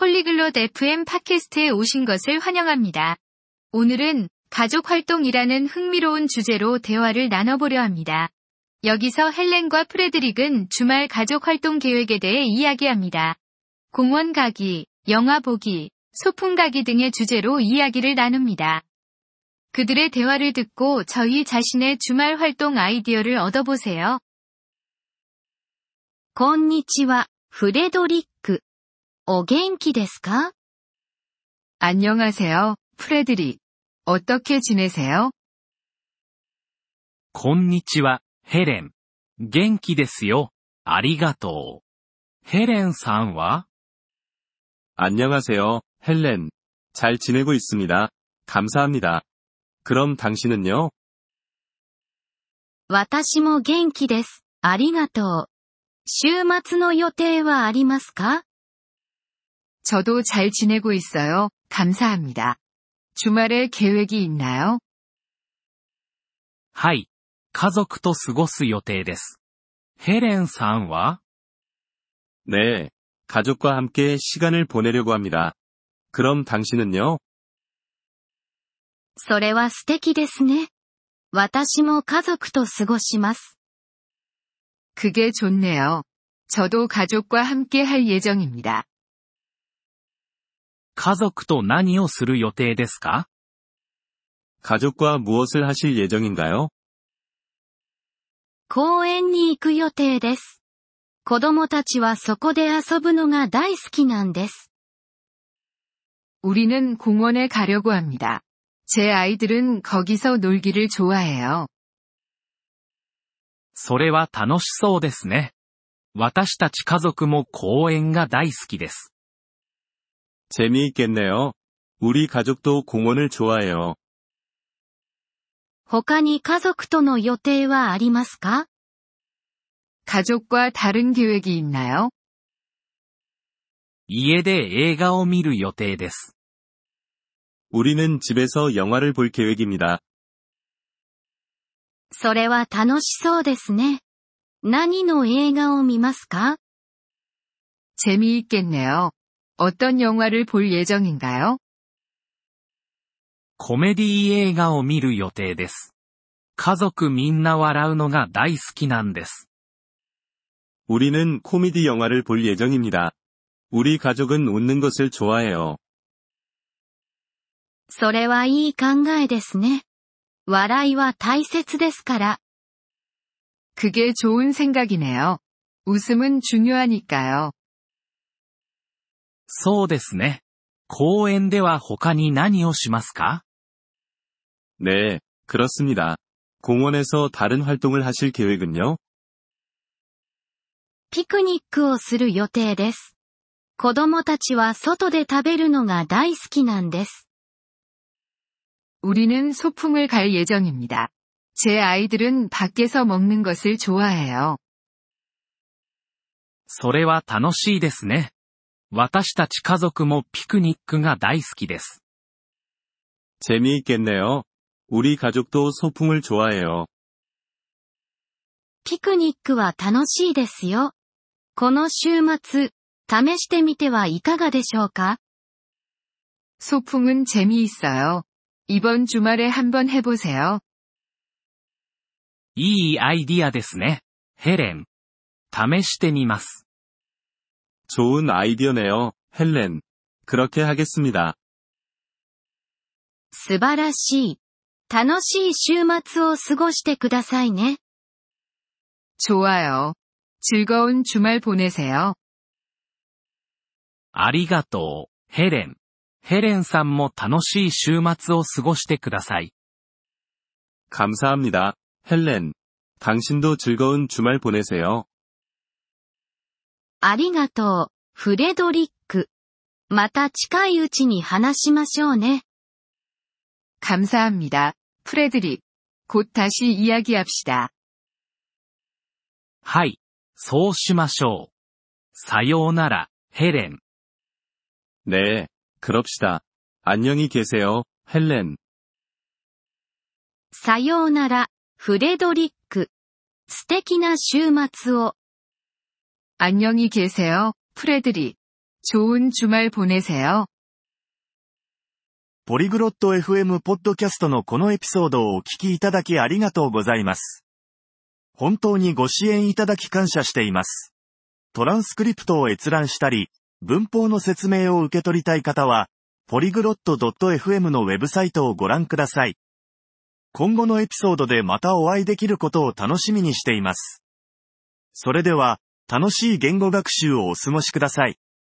폴리글롯 FM 팟캐스트에 오신 것을 환영합니다. 오늘은 가족 활동이라는 흥미로운 주제로 대화를 나눠보려 합니다. 여기서 헬렌과 프레드릭은 주말 가족 활동 계획에 대해 이야기합니다. 공원 가기, 영화 보기, 소풍 가기 등의 주제로 이야기를 나눕니다. 그들의 대화를 듣고 저희 자신의 주말 활동 아이디어를 얻어보세요. こんにちは、フレドリック。 お元気ですか 안녕하세요, 프레드릭. 어떻게 지내세요? こんにちは、ヘレン。元気ですよ。ありがとう。ヘレンさんは 안녕하세요, 헬렌. 잘 지내고 있습니다. 감사합니다. 그럼 당신은요? 私も元気です。ありがとう。週末の予定はありますか 저도 잘 지내고 있어요. 감사합니다. 주말에 계획이 있나요? はい。家族と過ごす予定です。ヘレンさんは 네. 가족과 함께 시간을 보내려고 합니다. 그럼 당신은요? それは素敵ですね。私も家族と過ごします。 그게 좋네요. 저도 가족과 함께 할 예정입니다. 家族と何をする予定ですか 가족과 무엇을 하실 예정인가요? 公園に行く予定です。子供たちはそこで遊ぶのが大好きなんです。 우리는 공원에 가려고 합니다. 제 아이들은 거기서 놀기를 좋아해요. それは楽しそうですね。私たち家族も公園が大好きです。 재미있겠네요. 우리 가족도 공원을 좋아해요. 他に家族との予定はありますか 가족과 다른 계획이 있나요? 家で映画を見る予定です。 우리는 집에서 영화를 볼 계획입니다. それは楽しそうですね。何の映画を見ますか 재미있겠네요. 어떤 영화를 볼 예정인가요? コメディ映画を見る予定です。家族みんな笑うのが大好きなんです。 우리는 코미디 영화를 볼 예정입니다. 우리 가족은 웃는 것을 좋아해요. それはいい考えですね。笑いは大切ですから。 그게 좋은 생각이네요. 웃음은 중요하니까요. そうですね。公園では他に何をしますか 네, 그렇습니다. 공원에서 다른 활동을 하실 계획은요? ピクニックをする予定です。子供たちは外で食べるのが大好きなんです。 우리는 소풍을 갈 예정입니다. 제 아이들은 밖에서 먹는 것을 좋아해요. それは楽しいですね。 私たち家族もピクニックが大好きです。 재미있겠네요. 우리 가족도 소풍을 좋아해요. ピクニックは楽しいですよ。この週末、試してみてはいかがでしょうか 소풍은 재미있어요. 이번 주말에 한번 해보세요. いいアイディアですね。ヘレン。試してみます。 좋은 아이디어네요, 헬렌. 그렇게 하겠습니다. 素晴らしい。楽しい週末を過ごしてくださいね。 좋아요. 즐거운 주말 보내세요. ありがとう、ヘレン。ヘレンさんも楽しい週末を過ごしてください。 감사합니다, 헬렌. 당신도 즐거운 주말 보내세요. ありがとう、フレドリック。また近いうちに話しましょうね。 감사합니다. 프레드릭. 곧 다시 이야기합시다. はい。そうしましょう。さようなら、ヘレン。 네, 그럽시다. 안녕히 계세요, 헬렌. さようなら、フレドリック。素敵な週末を。 안녕히 계세요, 프레드릭. 좋은 주말 보내세요. ポリグロット FM ポッドキャストのこのエピソードをお聞きいただきありがとうございます。本当にご支援いただき感謝しています。トランスクリプトを閲覧したり、文法の説明を受け取りたい方は、ポリグロット .fm のウェブサイトをご覧ください。今後のエピソードでまたお会いできることを楽しみにしています。それでは、 楽しい言語学習をお過ごしください。